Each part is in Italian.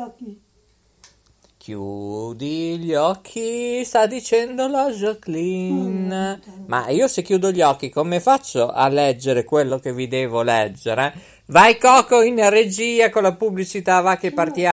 occhi. Chiudi gli occhi, sta dicendo la Jacqueline. Ma io se chiudo gli occhi, come faccio a leggere quello che vi devo leggere? Vai Coco in regia con la pubblicità, va che partiamo.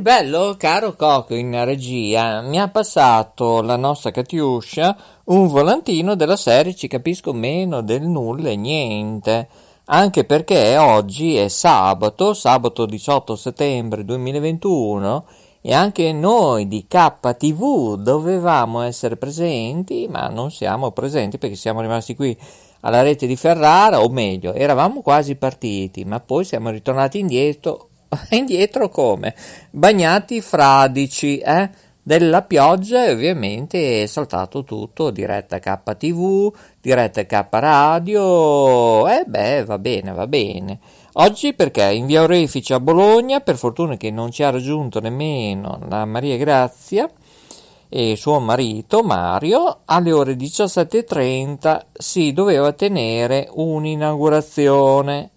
il bello, caro Coco in regia, mi ha passato la nostra Katiuscia un volantino della serie Ci capisco meno del nulla e niente. Anche perché oggi è sabato, sabato 18 settembre 2021, e anche noi di KTV dovevamo essere presenti, ma non siamo presenti perché siamo rimasti qui alla rete di Ferrara, o meglio, eravamo quasi partiti, ma poi siamo ritornati indietro indietro come? Bagnati fradici, eh? Della pioggia e ovviamente è saltato tutto, diretta KTV, diretta K Radio, e eh beh, va bene, va bene. Oggi perché in via Orefice a Bologna, per fortuna che non ci ha raggiunto nemmeno la Maria Grazia e suo marito Mario, alle ore 17.30 si doveva tenere un'inaugurazione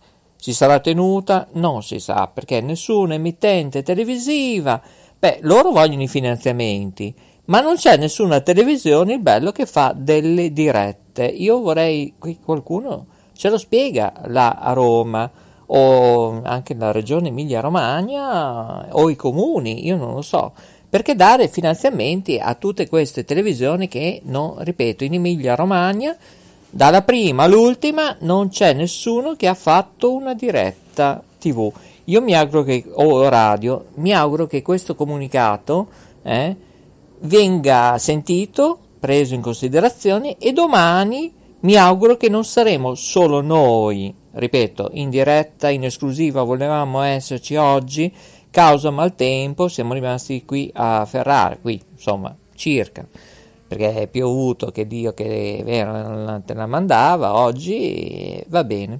si sarà tenuta? Non si sa, perché nessuna emittente televisiva, beh, loro vogliono i finanziamenti, ma non c'è nessuna televisione il bello che fa delle dirette. Io vorrei che qualcuno ce lo spiega là a Roma o anche la regione Emilia-Romagna o i comuni, io non lo so. Perché dare finanziamenti a tutte queste televisioni che, non, ripeto, in Emilia-Romagna dalla prima all'ultima non c'è nessuno che ha fatto una diretta TV. Io mi auguro che, o radio, mi auguro che questo comunicato eh, venga sentito, preso in considerazione e domani mi auguro che non saremo solo noi, ripeto, in diretta, in esclusiva, volevamo esserci oggi, causa maltempo, siamo rimasti qui a Ferrara, qui insomma, circa perché è piovuto che Dio che vero, te la mandava oggi va bene.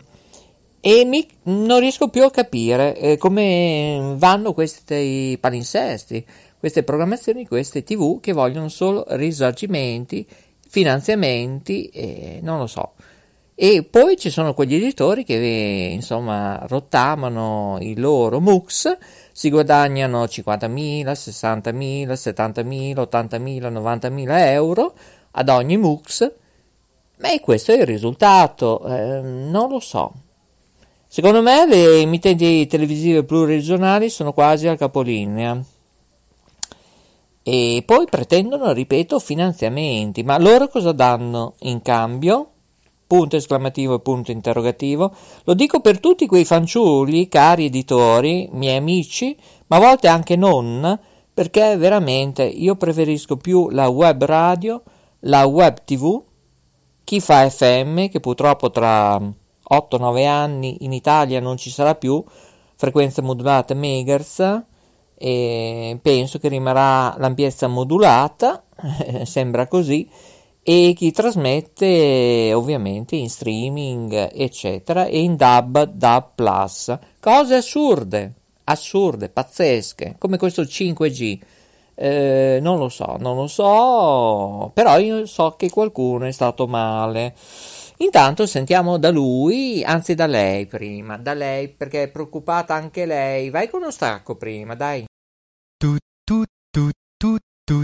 E mi, non riesco più a capire eh, come vanno questi palinsesti queste programmazioni queste tv che vogliono solo risarcimenti finanziamenti eh, non lo so. E poi ci sono quegli editori che insomma rottamano i loro MOOCs si guadagnano 50.000, 60.000, 70.000, 80.000, 90.000 euro ad ogni MUX, ma questo è il risultato, eh, non lo so. Secondo me le emittenti televisive pluriregionali sono quasi al capolinea e poi pretendono, ripeto, finanziamenti, ma loro cosa danno in cambio? Punto esclamativo e punto interrogativo. Lo dico per tutti quei fanciulli, cari editori, miei amici, ma a volte anche non, perché veramente io preferisco più la web radio, la web tv, chi fa FM, che purtroppo tra 8-9 anni in Italia non ci sarà più, frequenza modulata megahertz, e penso che rimarrà l'ampiezza modulata, sembra così, e chi trasmette ovviamente in streaming eccetera e in dub dub plus. Cose assurde assurde pazzesche come questo 5G eh, non lo so non lo so però io so che qualcuno è stato male. Intanto sentiamo da lui anzi da lei prima da lei perché è preoccupata anche lei. Vai con uno stacco prima dai. Tu tu tu tu tu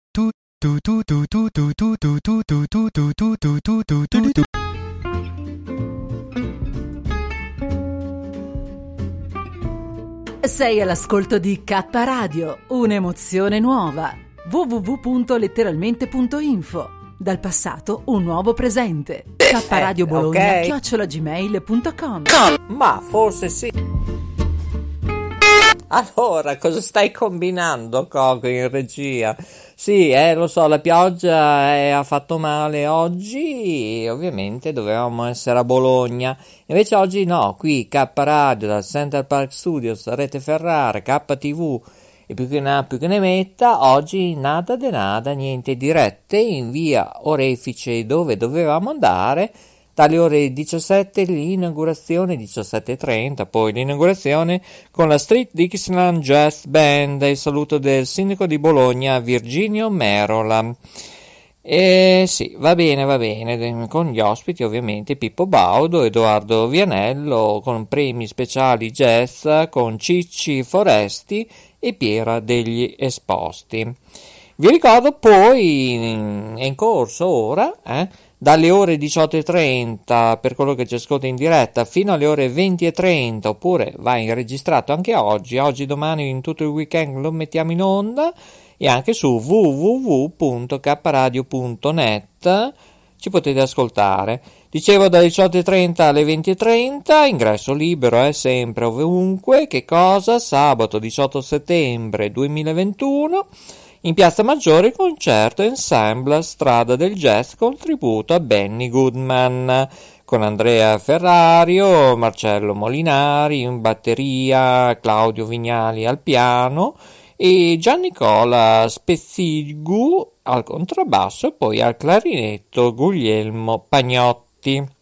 Sei all'ascolto di K Radio, un'emozione nuova. www.letteralmente.info Dal passato un nuovo presente. K Radio Bologna ok. chiocciolagmail.com Ma forse sì. Allora, cosa stai combinando, Coco, in regia? Sì, eh, lo so, la pioggia eh, ha fatto male oggi, ovviamente dovevamo essere a Bologna. Invece oggi no, qui K Radio, dal Center Park Studios, Rete Ferrara, KTV e più che ne ha più che ne metta, oggi nada de nada, niente dirette in via Orefice dove dovevamo andare dalle ore 17 l'inaugurazione 17.30 poi l'inaugurazione con la Street Dixieland Jazz Band il saluto del sindaco di Bologna Virginio Merola e sì, va bene, va bene, con gli ospiti ovviamente Pippo Baudo, Edoardo Vianello, con premi speciali jazz con Cicci Foresti e Piera degli Esposti. Vi ricordo poi, è in corso ora, eh, dalle ore 18.30 per quello che ci ascolta in diretta fino alle ore 20.30 oppure va in registrato anche oggi, oggi, domani, in tutto il weekend lo mettiamo in onda e anche su www.kradio.net ci potete ascoltare. Dicevo dalle 18.30 alle 20.30, ingresso libero è sempre ovunque, che cosa? Sabato 18 settembre 2021 in Piazza Maggiore concerto ensemble Strada del Jazz con tributo a Benny Goodman con Andrea Ferrario, Marcello Molinari in batteria, Claudio Vignali al piano e Giannicola Spezzigu al contrabbasso e poi al clarinetto Guglielmo Pagnotti.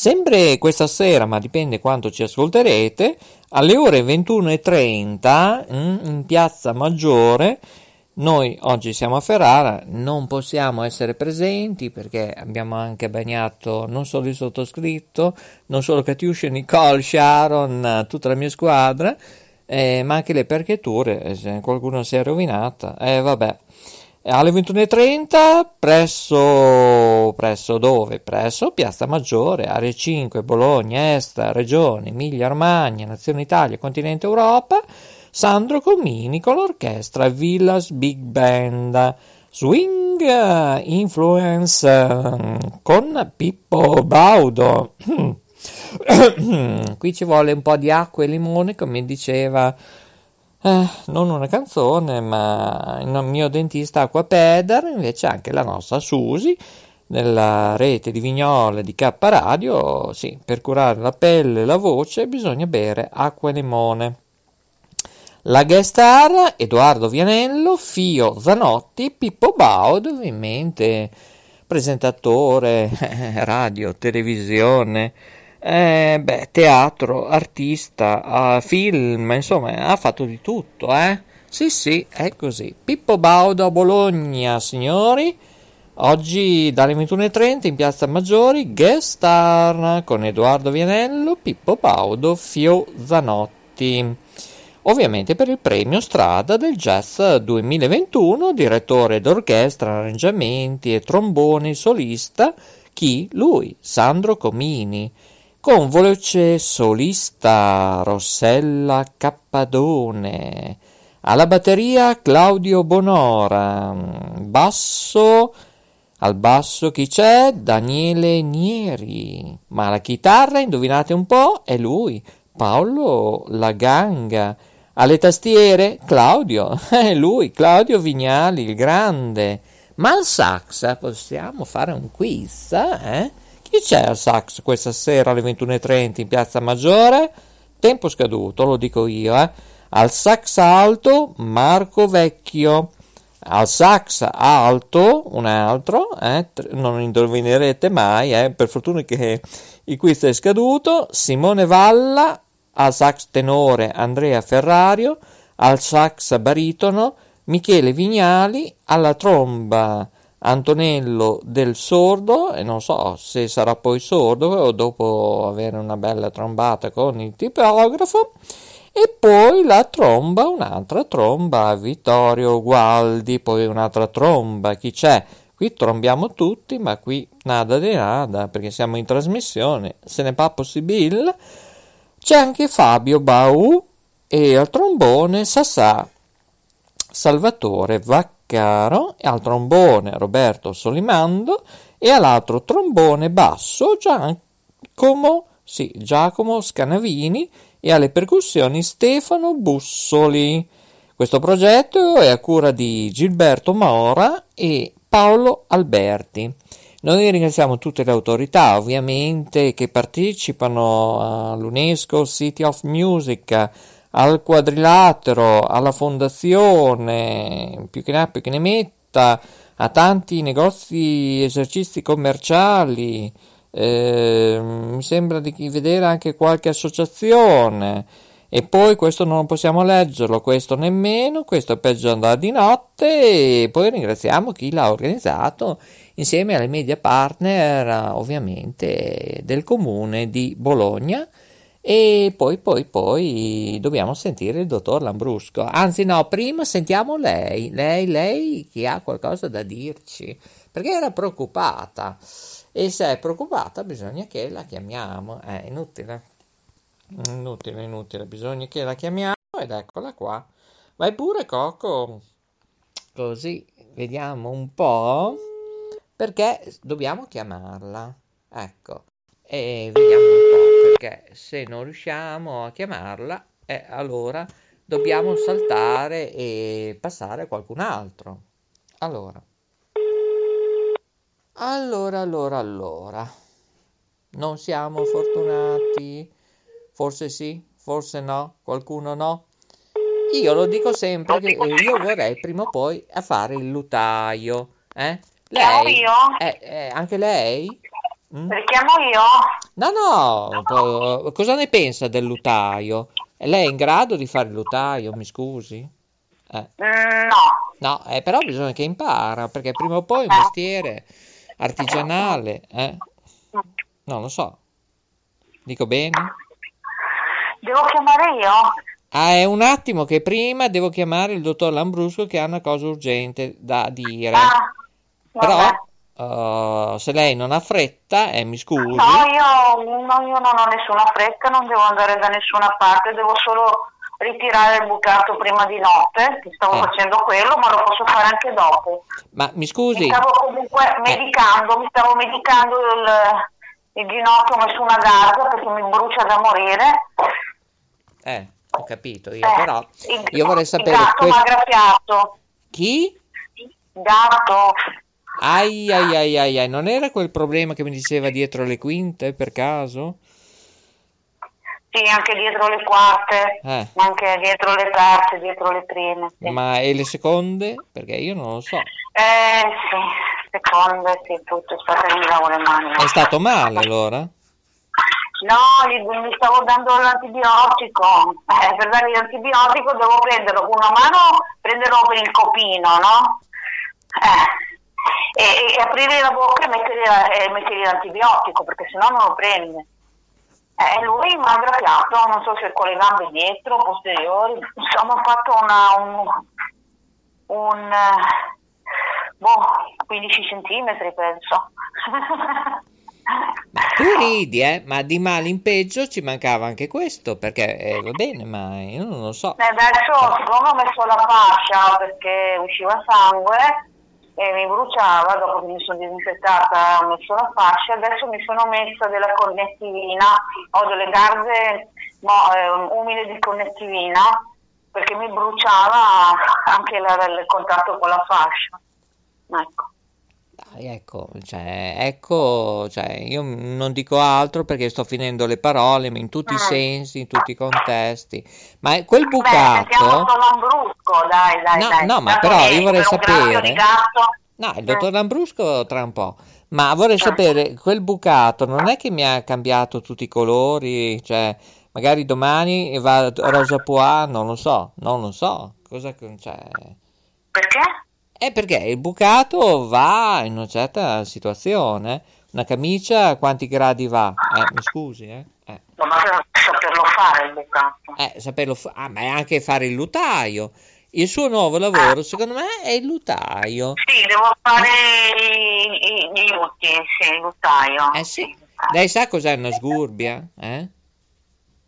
Sempre questa sera, ma dipende quanto ci ascolterete, alle ore 21.30 mm, in Piazza Maggiore. Noi oggi siamo a Ferrara, non possiamo essere presenti perché abbiamo anche bagnato non solo il sottoscritto, non solo Katiuscia, Nicole, Sharon, tutta la mia squadra, eh, ma anche le percheture, eh, qualcuno si è rovinata. Eh, vabbè. Alle 21.30 presso, presso dove? Presso Piazza Maggiore, Area 5, Bologna, Est, Regione, Emilia Romagna, Nazione Italia, Continente Europa, Sandro Comini con l'orchestra Villas Big Band, Swing Influence con Pippo Baudo. Qui ci vuole un po' di acqua e limone, come diceva eh, non una canzone, ma il mio dentista Aquapeder, invece anche la nostra Susi, nella rete di Vignole di K Radio, sì, per curare la pelle e la voce bisogna bere acqua e limone. La guest star Edoardo Vianello, Fio Zanotti, Pippo Baud, ovviamente presentatore, radio, televisione, eh, beh, teatro, artista, uh, film, insomma, ha fatto di tutto, eh? Sì, sì, è così. Pippo Baudo a Bologna, signori. Oggi dalle 21.30 in Piazza Maggiori, guest star con Edoardo Vianello, Pippo Baudo, Fio Zanotti. Ovviamente per il premio Strada del Jazz 2021, direttore d'orchestra, arrangiamenti e tromboni solista, chi? Lui, Sandro Comini con voce solista Rossella Cappadone, alla batteria Claudio Bonora, basso al basso chi c'è? Daniele Nieri, ma la chitarra, indovinate un po', è lui, Paolo Laganga. Alle tastiere Claudio, è lui, Claudio Vignali, il grande. Ma al sax possiamo fare un quiz, eh? Chi c'è al sax questa sera alle 21.30 in Piazza Maggiore? Tempo scaduto, lo dico io, eh. Al sax alto Marco Vecchio. Al sax alto un altro, eh, non indovinerete mai, eh, per fortuna che il quiz è scaduto. Simone Valla, al sax tenore Andrea Ferrario, al sax baritono Michele Vignali, alla tromba Antonello del Sordo, e non so se sarà poi sordo dopo avere una bella trombata con il tipografo, e poi la tromba, un'altra tromba, Vittorio Gualdi, poi un'altra tromba, chi c'è? Qui trombiamo tutti, ma qui nada di nada, perché siamo in trasmissione, se ne fa possibile. C'è anche Fabio Bau e al trombone Sassà Salvatore Vaccaro e al trombone Roberto Solimando e all'altro trombone basso Giacomo, sì, Giacomo Scanavini e alle percussioni Stefano Bussoli. Questo progetto è a cura di Gilberto Mora e Paolo Alberti. Noi ringraziamo tutte le autorità, ovviamente, che partecipano all'UNESCO City of Music, al quadrilatero, alla fondazione, più che ne ha più che ne metta, a tanti negozi, esercizi commerciali, eh, mi sembra di vedere anche qualche associazione. E poi questo non possiamo leggerlo, questo nemmeno, questo è peggio andare di notte e poi ringraziamo chi l'ha organizzato insieme alle media partner ovviamente del comune di Bologna e poi poi poi dobbiamo sentire il dottor Lambrusco. Anzi no prima sentiamo lei. Lei lei che ha qualcosa da dirci. Perché era preoccupata. E se è preoccupata bisogna che la chiamiamo. È inutile. Inutile inutile. Bisogna che la chiamiamo ed eccola qua. Vai pure Coco così vediamo un po' perché dobbiamo chiamarla. Ecco, e vediamo un po' perché se non riusciamo a chiamarla, eh, allora dobbiamo saltare e passare a qualcun altro. Allora, allora, allora, allora, non siamo fortunati? Forse sì, forse no, qualcuno no. Io lo dico sempre che io vorrei prima o poi a fare il lutaio, eh? Lei? io? Eh, eh, anche lei? Mm? Richiamo io? No, no, cosa ne pensa del lutaio? Lei è in grado di fare il lutaio, mi scusi? Eh. No. No, eh, però bisogna che impara, perché prima o poi è un mestiere artigianale, eh? Non lo so. Dico bene? Devo chiamare io? Ah, è un attimo che prima devo chiamare il dottor Lambrusco che ha una cosa urgente da dire. Ah. Però uh, se lei non ha fretta, eh, mi scusi. No io, no, io non ho nessuna fretta, non devo andare da nessuna parte, devo solo ritirare il bucato prima di notte, stavo eh. facendo quello, ma lo posso fare anche dopo. Ma mi scusi. Mi stavo comunque eh. medicando, mi stavo medicando il, il ginocchio, ho messo una garza perché mi brucia da morire. Eh, ho capito io, eh, però il, io vorrei sapere... Il gatto questo... mi ha graffiato. Chi? Gatto. Ai ai ai ai ai, non era quel problema che mi diceva dietro le quinte per caso? Sì, anche dietro le quarte, eh. anche dietro le terze, dietro le prime. Sì. Ma e le seconde? Perché io non lo so. Eh sì, seconde, sì, tutto, state mi lavo le mani. È stato male allora? No, gli, mi stavo dando l'antibiotico. Eh, per dargli l'antibiotico devo prenderlo con una mano, prenderlo per il copino, no? Eh e, e aprire la bocca e mettere, e mettere l'antibiotico perché sennò non lo prende. E lui mi ha graffiato, non so se con le gambe dietro, posteriori, insomma ho fatto una, un, un boh, 15 centimetri penso. Ma tu ridi, eh? Ma di male in peggio ci mancava anche questo, perché eh, va bene, ma io non lo so. Eh, adesso, siccome ho messo la fascia perché usciva sangue, e mi bruciava dopo che mi sono disinfettata, ho messo la fascia, adesso mi sono messa della connettivina, ho delle garze no, eh, umide di connettivina perché mi bruciava anche la, il contatto con la fascia. Ecco. Ecco, cioè, ecco, cioè, io non dico altro perché sto finendo le parole ma in tutti i Mm. sensi, in tutti i contesti. Ma quel Beh, bucato... Don Lambrusco, dai, dai, No, dai. no, ma però io vorrei un sapere-. No, il dottor Lambrusco tra un po', ma vorrei Ah. sapere, quel bucato non è che mi ha cambiato tutti i colori, cioè magari domani va rosa pois, non lo so, non lo so, cosa cioè... Perché? È perché il bucato va in una certa situazione, una camicia a quanti gradi va? Eh, mi scusi, eh? Eh, No, ma per saperlo fare il bucato. eh, saperlo fa- ah, ma è anche fare il lutaio. Il suo nuovo lavoro, secondo me, è il lutaio. Sì, devo fare i, i, gli lutti, sì, il lutaio. Eh sì, lei sa cos'è una sgurbia? Eh?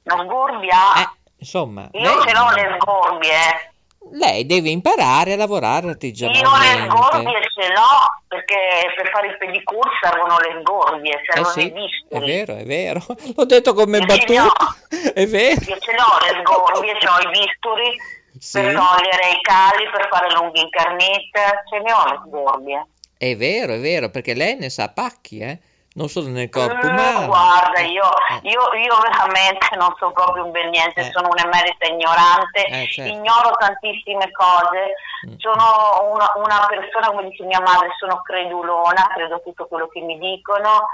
La sgurbia? Eh, insomma, Io lei, ce l'ho le sgorbie. Lei deve imparare a lavorare Io le artigianalmente. sgorbie ce l'ho perché per fare il pedicure servono le sgorbie, Eh servono sì, i è bisturi. vero, è vero. L'ho detto come Sì, battuta. no. È vero. Io ce l'ho le sgorbie, ce l'ho i bisturi Sì. per togliere i cali, per fare lunghi incarnite, ce ne ho le sgorbie. È vero, è vero, perché lei ne sa pacchi, eh? Non solo nel corpo Mm, guarda, io, Eh. io, io veramente non so proprio un bel niente, Eh. sono un'emerita ignorante, Eh, certo. ignoro tantissime cose, Mm. sono una, una persona, come dice mia madre, sono credulona, credo a tutto quello che mi dicono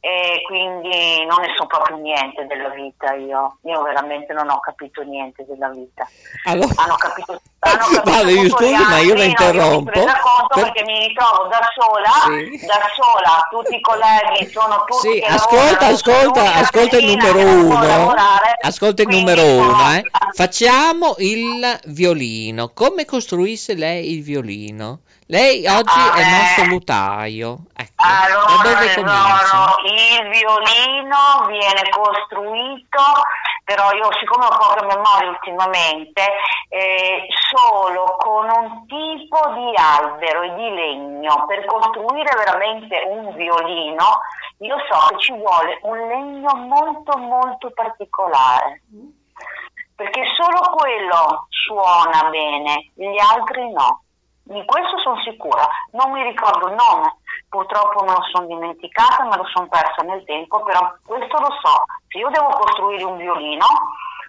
e quindi non ne so proprio niente della vita io, io veramente non ho capito niente della vita. Allora, Hanno capito, hanno capito Vale, io ma io la interrompo. Per- perché mi ritrovo da sola, Sì. da sola, tutti i colleghi sono tutti Sì, che ascolta, lavorano, ascolta, ascolta il numero uno. lavorare, Ascolta il numero uno, eh. Facciamo il violino. Come costruisse lei il violino? Lei oggi Ah, è il eh. nostro lutaio. Ecco, da Allora, dove comincia? Il violino viene costruito, però io siccome ho poca memoria ultimamente, eh, solo con un tipo di albero e di legno. Per costruire veramente un violino, io so che ci vuole un legno molto molto particolare. Perché solo quello suona bene, gli altri no. Di questo sono sicura. Non mi ricordo il nome, purtroppo me lo sono dimenticata, me lo sono persa nel tempo, però questo lo so. Se io devo costruire un violino,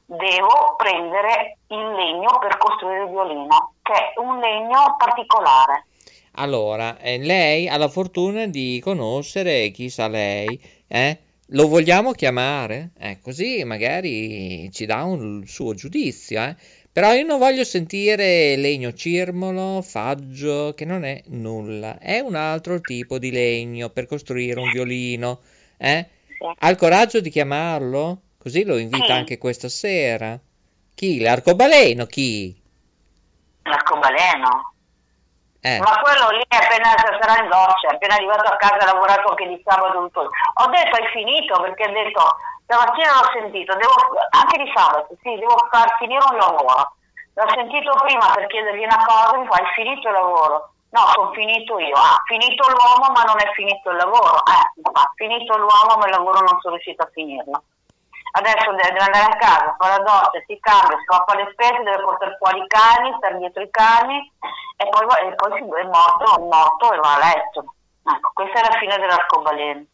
devo prendere il legno per costruire il violino, che è un legno particolare. Allora, eh, lei ha la fortuna di conoscere, chi sa lei, eh? Lo vogliamo chiamare? Eh, così magari ci dà un suo giudizio, eh? Però io non voglio sentire legno cirmolo, faggio, che non è nulla. È un altro tipo di legno per costruire un violino, eh? Ha il coraggio di chiamarlo? Così lo invita anche questa sera. Chi? L'arcobaleno? Chi? L'arcobaleno. Eh. Ma quello lì appena sarà in doccia, appena arrivato a casa ha lavorato anche di sabato tutto. Ho detto hai finito perché ha detto stamattina l'ho sentito, devo, anche di sabato, sì, devo far finire un lavoro. L'ho sentito prima per chiedergli una cosa, mi fa hai finito il lavoro? No, sono finito io. Ah, finito l'uomo ma non è finito il lavoro. Eh, ha finito l'uomo ma il lavoro non sono riuscito a finirlo. Adesso deve andare a casa, fa la doccia, si cambia, scoppa le spese, deve portare fuori i cani, stare dietro i cani e poi, e poi è morto, morto e va a letto. Ecco, questa è la fine dell'arcobaleno.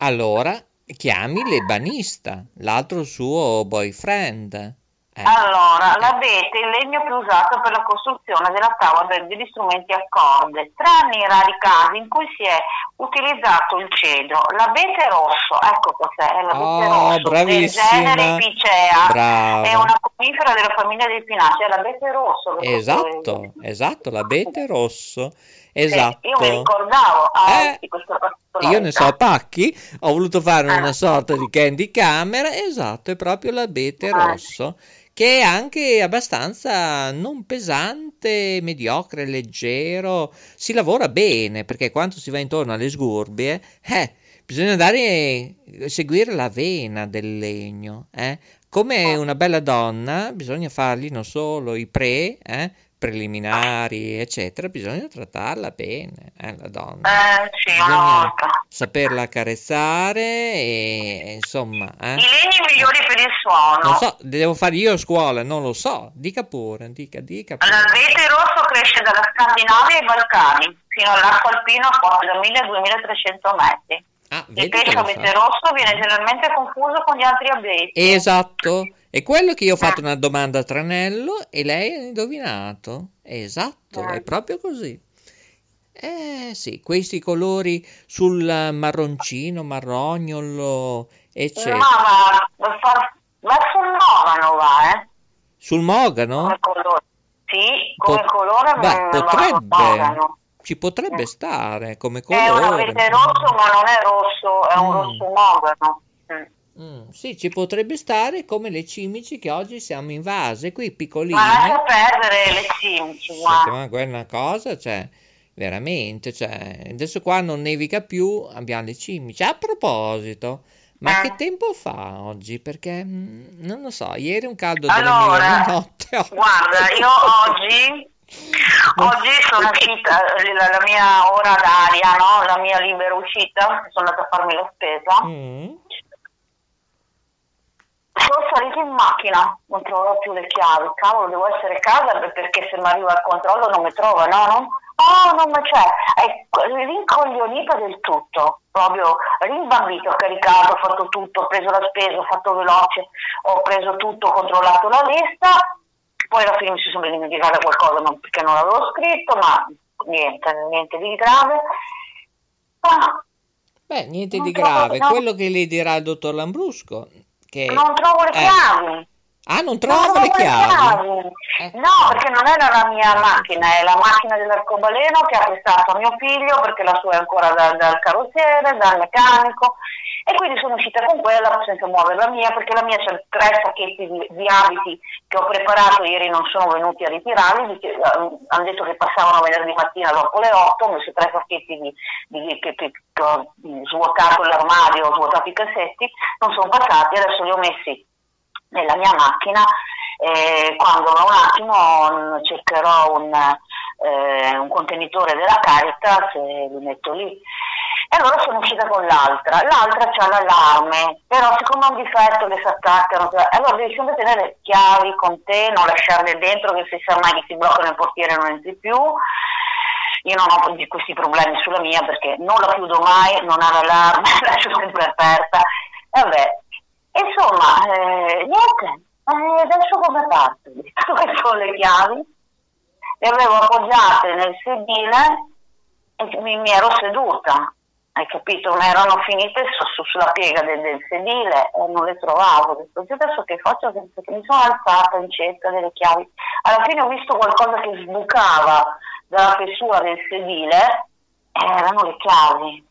Allora chiami l'ebanista, l'altro suo boyfriend. Eh, Allora, l'abete è il legno più usato per la costruzione della tavola degli strumenti a corde, tranne in rari casi in cui si è utilizzato il cedro. L'abete rosso, ecco cos'è, è l'abete Oh, rosso, del bravissima. genere Picea, Brava. è una conifera della famiglia dei pinacei, è l'abete rosso. Esatto, esatto, l'abete rosso. Esatto. io mi ricordavo ah, Eh. Io ne so pacchi, ho voluto fare una Ah. sorta di candy camera, esatto, è proprio l'abete Ah. rosso, che è anche abbastanza non pesante, mediocre, leggero, si lavora bene, perché quando si va intorno alle sgurbie, eh, bisogna andare a seguire la vena del legno, eh. Come una bella donna, bisogna fargli non solo i pre, eh, preliminari, eccetera, bisogna trattarla bene, eh, la donna. Eh, sì, Bisogna saperla accarezzare e insomma, eh. I legni migliori per il suono. Non so, devo fare io a scuola, non lo so. Dica pure, dica, dica pure. L'abete rosso cresce dalla Scandinavia ai Balcani fino all'arco alpino a quasi da 1000-2300 metri. Ah, Il pesce abete rosso viene generalmente confuso con gli altri abeti. Esatto, è quello che io ho fatto Eh. una domanda a Tranello e lei ha indovinato. Esatto, Eh. è proprio così. Eh sì, questi colori sul marroncino, marrognolo, eccetera. No, ma verso il Novano va, eh? Sul mogano? Come colore. Sì, come Po- colore beh, sul potrebbe, ci potrebbe stare come È un colore. abete rosso, ma non è rosso, è un Mm. rosso mogano. Mm. Sì, ci potrebbe stare come le cimici che oggi siamo invase, qui Ma piccoline. lascia perdere le cimici, guarda. ma quella è una cosa, cioè, veramente, cioè, adesso qua non nevica più, abbiamo le cimici. A proposito, ma Eh. che tempo fa oggi? Perché, mm, non lo so, ieri un caldo della Allora, mia notte. oggi- Guarda, io oggi, oggi sono uscita, la, la mia ora d'aria, no? la mia libera uscita, sono andata a farmi la spesa, Mm, sono salita in macchina, non trovo più le chiavi, cavolo, devo essere a casa perché se mi arriva il controllo non mi trova, no? no? Oh, non mi c'è, è rincoglionita del tutto, proprio rimbambita, ho caricato, ho fatto tutto, ho preso la spesa, ho fatto veloce, ho preso tutto, ho controllato la lista, poi alla fine mi si sono dimenticata qualcosa ma perché non l'avevo scritto, ma niente, niente di grave. Ah, Beh, niente Non di trovo- grave, no. quello che le dirà il dottor Lambrusco, che... non trovo le eh. chiavi. Ah, non Non trovo le chiavi? Ecco. No, perché non era la mia macchina, è la macchina dell'arcobaleno che ha prestato a mio figlio perché la sua è ancora da- dal carrozziere, dal meccanico e quindi sono uscita con quella senza muovere la mia perché la mia c'è tre sacchetti di, di abiti che ho preparato, ieri non sono venuti a ritirarli, perché, eh, hanno detto che passavano venerdì mattina dopo le 8, ho messo tre sacchetti di, di- che, che- che ho svuotato l'armadio, ho svuotato i cassetti, non sono passati, adesso li ho messi nella mia macchina e quando un attimo mm, cercherò un, eh, un contenitore della Caritas e li metto lì. E allora sono uscita con l'altra, l'altra c'ha l'allarme, però siccome ha un difetto che si attaccano, cioè- allora devi sempre tenere le chiavi con te, non lasciarle dentro che se sa mai che si bloccano il portiere non entri più. Io non ho questi problemi sulla mia perché non la chiudo mai, non ha l'allarme, la lascio sempre aperta. Vabbè, Insomma, eh, niente, eh, adesso come parto? Dove sono le chiavi? Le avevo appoggiate nel sedile e mi, mi ero seduta, hai capito? Ma erano finite su- su- sulla piega del, del sedile e non le trovavo. Ho detto, "Io adesso che faccio? Che mi sono alzata in cerca delle chiavi. Alla fine ho visto qualcosa che sbucava dalla fessura del sedile e erano le chiavi.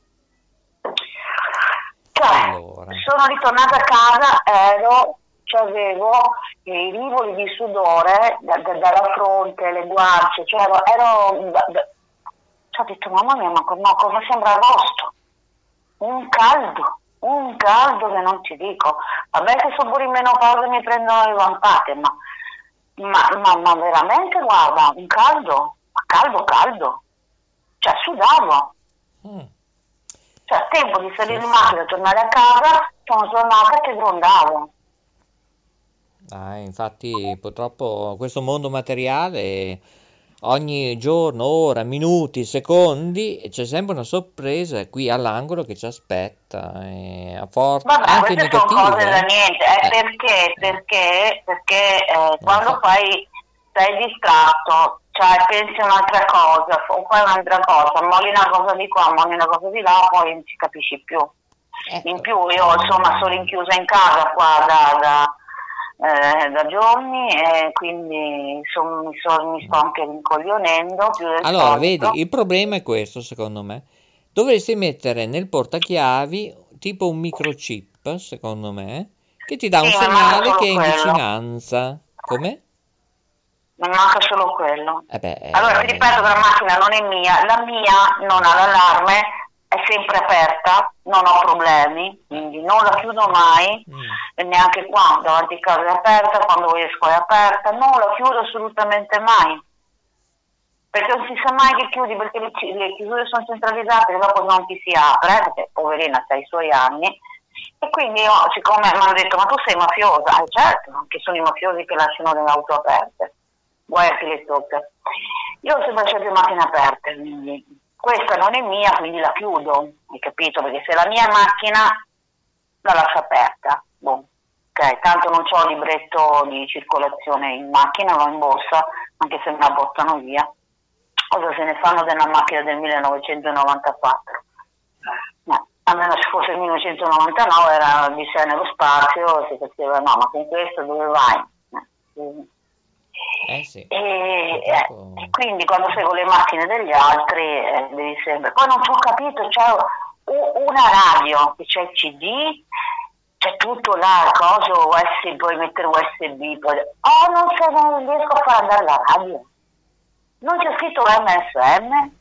Cioè, Allora. sono ritornata a casa, ero, cioè avevo i rivoli di sudore da- da- dalla fronte, le guance, cioè ero, ero da- cioè, ho detto mamma mia, ma no, cosa sembra agosto? Un caldo, un caldo che non ti dico. Vabbè che sono pure in menopausa mi prendono le vampate, ma, ma, ma, ma veramente guarda, un caldo, ma caldo, caldo. Cioè sudavo. Mm. Cioè, a tempo di salire in macchina e tornare a casa, sono tornata che grondavo. Ah, infatti, purtroppo questo mondo materiale, ogni giorno, ora, minuti, secondi, c'è sempre una sorpresa qui all'angolo che ci aspetta, e a forte, Vabbè, anche queste sono negative. cose da eh. niente, eh, Eh, perché, eh. perché, perché eh, quando so. fai, sei distratto, cioè pensi un'altra cosa, o fai un'altra cosa, molli una cosa di qua, molli una cosa di là, poi non ci capisci più. Ecco. In più io insomma sono rinchiusa in casa qua da, da, eh, da giorni e quindi son- mi, so- mi sto anche rincoglionendo Allora, solito. vedi, il problema è questo, secondo me. Dovresti mettere nel portachiavi tipo un microchip, secondo me, che ti dà un Sì, ma segnale che è in quello. vicinanza. Come? Mi manca solo quello. Eh beh, Allora, ti ripeto che la macchina non è mia, la mia non ha l'allarme, è sempre aperta, non ho problemi, quindi non la chiudo mai, Mm. neanche qua, davanti a casa è aperta, quando esco è aperta, non la chiudo assolutamente mai. perché non si sa mai che chiudi, perché le, le chiusure sono centralizzate e dopo non ti si apre, perché poverina ha i suoi anni. E quindi io, siccome mi hanno detto, ma tu sei mafiosa? Eh, certo, che sono i mafiosi che lasciano le auto aperte, guai a chi le tocca. Io ho sempre lasciato le macchine aperte, quindi questa non è mia, quindi la chiudo, hai capito? Perché se la mia macchina la lascio aperta, boh. ok, tanto non ho libretto di circolazione in macchina, o in borsa, anche se me la portano via cosa se ne fanno della macchina del 1994? No, almeno se fosse il 1999 era di sé nello spazio, si faceva no, ma con questo dove vai? Eh sì. E, eh, quindi quando seguo le macchine degli altri eh, devi sempre. Poi non ho capito, c'è una radio, c'è il CD, c'è tutto là, cosa USB, puoi mettere USB, poi... oh non, so, non riesco a far andare la radio non c'è scritto MSM,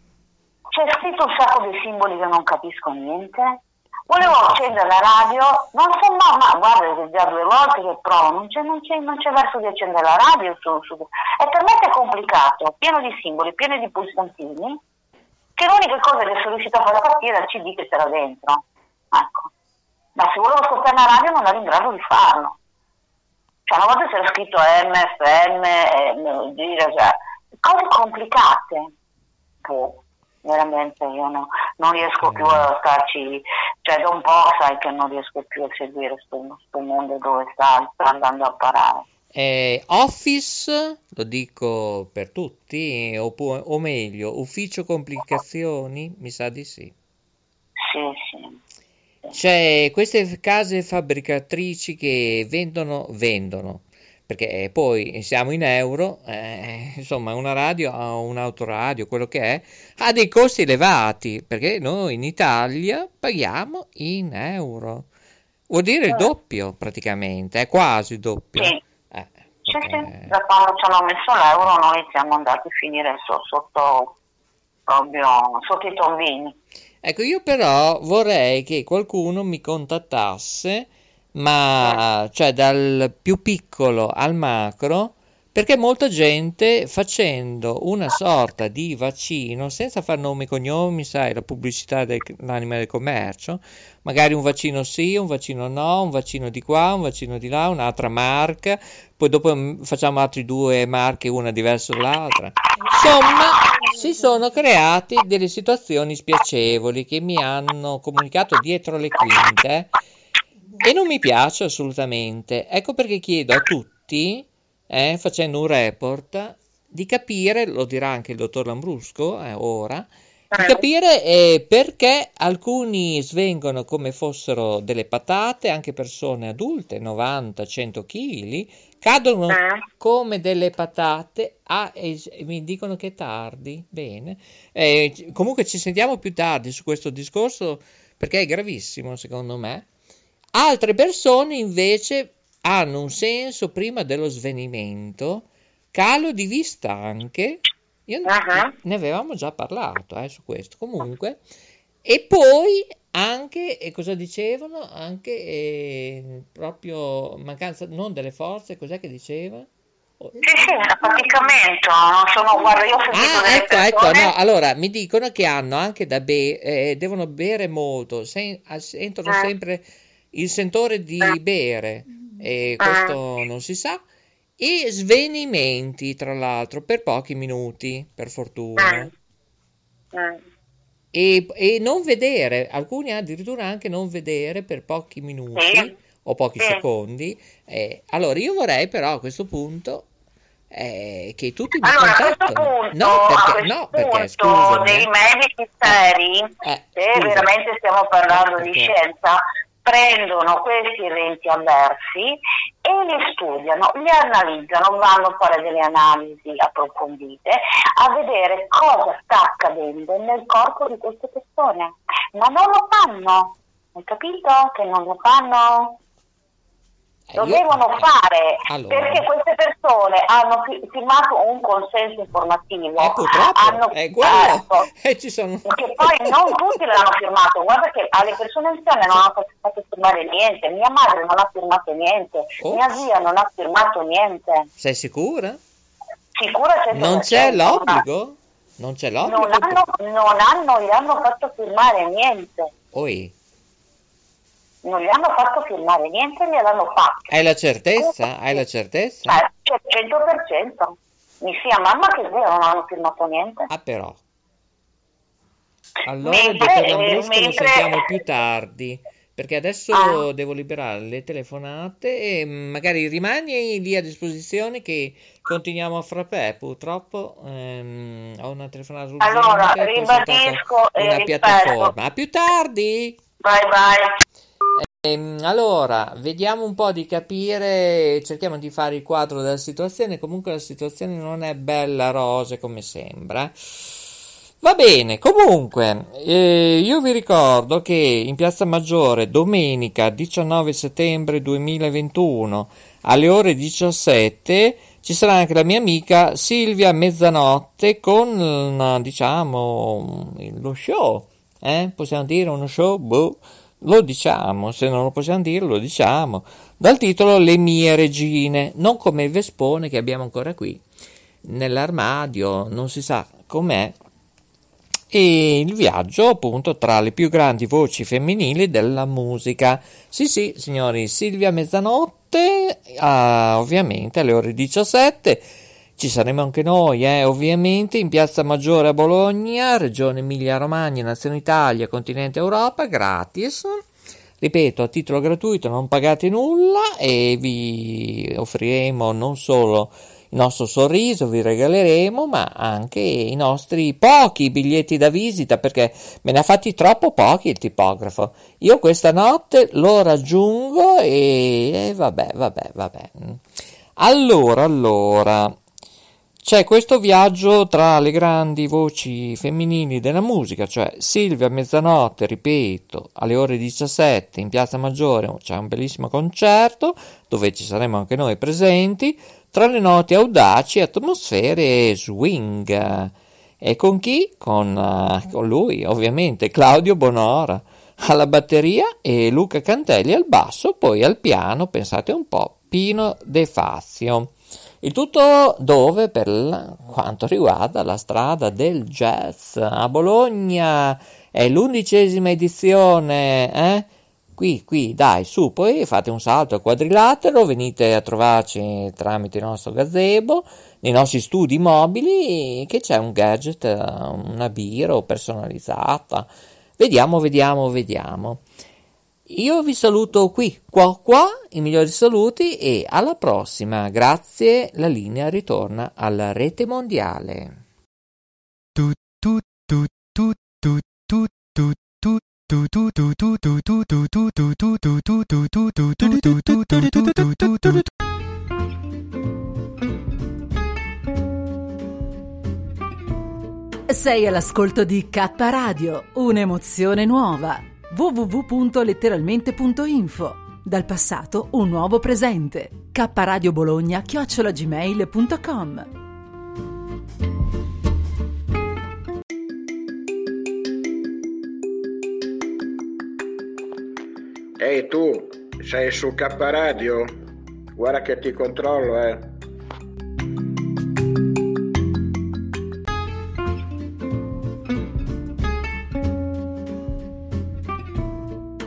c'è scritto un sacco di simboli che non capisco niente. Volevo accendere la radio, non so ma, ma guarda che già due volte che provo, non c'è, non c'è, non c'è verso di accendere la radio su, su, è talmente complicato, pieno di simboli, pieno di pulsantini, che l'unica cosa che sono riuscita a fare partire è il CD che c'era dentro. Ecco. Ma se volevo ascoltare la radio non ero in grado di farlo. Cioè una volta c'era scritto MFM, eh, dire, cioè, cose complicate. Boh, veramente io no, non riesco più a starci, cioè da un po' sai che non riesco più a seguire questo mondo dove sta, sta andando a parare. Eh, office, lo dico per tutti, o, o, meglio, ufficio complicazioni, mi sa di sì. Sì, sì. C'è queste case fabbricatrici che vendono, vendono perché poi siamo in euro, eh, insomma una radio o un autoradio, quello che è, ha dei costi elevati, perché noi in Italia paghiamo in euro. Vuol dire il doppio praticamente, è quasi il doppio. Sì. Eh, sì. da quando ci hanno messo l'euro noi siamo andati a finire so, sotto, proprio, sotto i tombini. Ecco, io però vorrei che qualcuno mi contattasse ma cioè dal più piccolo al macro, perché molta gente facendo una sorta di vaccino, senza fare nomi e cognomi, sai, la pubblicità dell'anima del commercio, magari un vaccino sì, un vaccino no, un vaccino di qua, un vaccino di là, un'altra marca, poi dopo mm, facciamo altri due marche, una diversa dall'altra. Insomma, si sono create delle situazioni spiacevoli che mi hanno comunicato dietro le quinte e non mi piace assolutamente. Ecco perché chiedo a tutti, eh, facendo un report, di capire, lo dirà anche il dottor Lambrusco eh, ora, di capire eh, perché alcuni svengono come fossero delle patate, anche persone adulte, 90-100 kg, cadono eh. come delle patate ah, e, e, mi dicono che è tardi. Bene, eh, comunque ci sentiamo più tardi su questo discorso perché è gravissimo secondo me. Altre persone invece hanno un senso prima dello svenimento, calo di vista anche. Io uh-huh. ne avevamo già parlato eh, su questo. Comunque, e poi anche, e cosa dicevano? Anche eh, proprio mancanza non delle forze, cos'è che diceva? Sì, sì, affaticamento, non sono, guarda, io ho sentito ah, ecco, ecco persone... ecco, no, allora mi dicono che hanno anche da bere, eh, devono bere molto, sen- sentono eh. sempre il sentore di eh. bere, e eh. questo non si sa, e svenimenti, tra l'altro, per pochi minuti, per fortuna. Eh. E, e, non vedere, alcuni addirittura anche non vedere per pochi minuti o pochi secondi. Eh, allora io vorrei però a questo punto eh, che tutti mi allora, contattano. no, perché, no, perché scusami, dei medici seri, eh, se veramente stiamo parlando di scienza, prendono questi eventi avversi e li studiano, li analizzano, vanno a fare delle analisi approfondite a vedere cosa sta accadendo nel corpo di queste persone. Ma non lo fanno, hai capito? Che non lo fanno? Lo io... devono fare allora. perché queste persone hanno firmato un consenso informativo. Eh, purtroppo, hanno, è quello. Eh, ci sono... Che poi non tutti l'hanno firmato. Guarda che alle persone anziane non hanno fatto firmare niente. Mia madre non ha firmato niente. Oh. Mia zia non ha firmato niente. Sei sicura? Sicura Non c'è l'obbligo? Non c'è l'obbligo? Non hanno, non hanno, gli hanno fatto firmare niente. Oi, Non gli hanno fatto firmare niente, gliel'hanno fatto. hai la certezza? Hai la certezza? Eh, cioè, 100%. Mi sia mamma che zio non hanno firmato niente. Ah però. Allora, Mentre- dottor Lambrusco, ci sentiamo più tardi, perché adesso Ah. devo liberare le telefonate e magari rimani lì a disposizione che continuiamo a frappè. Purtroppo ehm, ho una telefonata urgente, Allora, ribadisco e una ripeto. piattaforma. A più tardi! Bye bye. Ehm, allora, vediamo un po' di capire, cerchiamo di fare il quadro della situazione. Comunque la situazione non è bella rosa come sembra. Va bene, comunque, eh, io vi ricordo che in Piazza Maggiore domenica 19 settembre 2021 alle ore 17 ci sarà anche la mia amica Silvia Mezzanotte con, eh, diciamo, lo show, eh? Possiamo dire uno show? Boh. Lo diciamo, se non lo possiamo dire lo diciamo, dal titolo Le mie regine, non come il Vespone che abbiamo ancora qui nell'armadio, non si sa com'è, e il viaggio appunto tra le più grandi voci femminili della musica. Sì, sì, signori, Silvia Mezzanotte, ah, ovviamente alle ore 17. Ci saremo anche noi, eh, ovviamente, in Piazza Maggiore a Bologna, Regione Emilia-Romagna, Nazione Italia, Continente Europa, gratis. Ripeto, a titolo gratuito, non pagate nulla e vi offriremo non solo il nostro sorriso, vi regaleremo, ma anche i nostri pochi biglietti da visita, perché me ne ha fatti troppo pochi il tipografo. Io questa notte lo raggiungo e, e vabbè, vabbè, vabbè. Allora, allora, c'è questo viaggio tra le grandi voci femminili della musica, cioè Silvia Mezzanotte, ripeto, alle ore 17 in Piazza Maggiore c'è un bellissimo concerto dove ci saremo anche noi presenti, tra le note audaci atmosfere swing. E con chi? Con, eh, con lui, ovviamente, Claudio Bonora alla batteria e Luca Cantelli al basso, poi al piano, pensate un po', Pino De Fazio. Il tutto dove per quanto riguarda la strada del jazz a Bologna è l'undicesima edizione, eh? Qui, qui, dai, su, poi fate un salto al quadrilatero, venite a trovarci tramite il nostro gazebo, nei nostri studi mobili, che c'è un gadget, una birra personalizzata. Vediamo, vediamo, vediamo. Io vi saluto qui, qua, qua, i migliori saluti e alla prossima. Grazie, la linea ritorna alla rete mondiale. Sei all'ascolto di K Radio, un'emozione nuova. www.letteralmente.info Dal passato un nuovo presente. K Radio Bologna chiocciolagmail.com Ehi tu, sei su K Radio? Guarda che ti controllo, eh.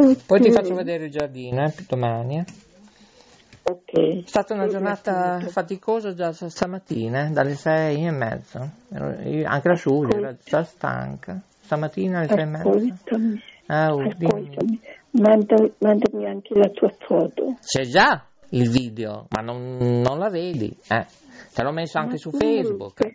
Eh, Poi ti faccio vedere il giardino, eh, domani. eh. Ok. È stata una giornata faticosa già stamattina, eh, dalle sei e mezza. Anche la Giulia era già stanca. Stamattina alle sei e mezza. Ascoltami, Ah, oh, dimmi. ascoltami. Manda- mandami anche la tua foto. C'è già il video, ma non, non la vedi. Eh. Te l'ho messo anche Ma su Facebook.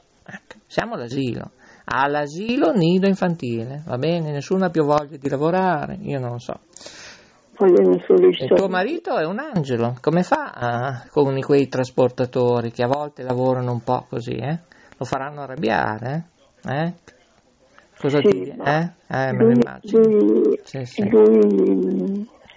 Ecco, siamo all'asilo. All'asilo nido infantile, va bene? Nessuno ha più voglia di lavorare, io non lo so. Il tuo marito è un angelo, come fa ah, con quei trasportatori che a volte lavorano un po' così, eh? Lo faranno arrabbiare, eh? Eh? Cosa Sì, ti eh? Eh, me lo immagino. Sì, sì. lui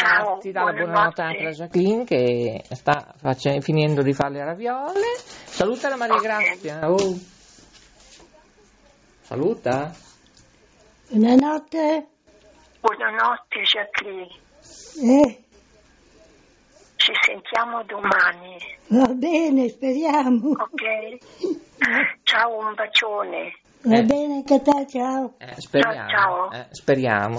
Ciao, ti dà la buonanotte anche la Jacqueline che sta face- finendo di fare le raviole. Saluta la Maria Ok. Grazia. Oh. Saluta. Buonanotte. Buonanotte Jacqueline, Eh, ci sentiamo domani, va bene, speriamo. ok? Ciao, un bacione. Va Eh. bene anche a te, ciao. Eh, speriamo. Ciao, ciao. eh, speriamo.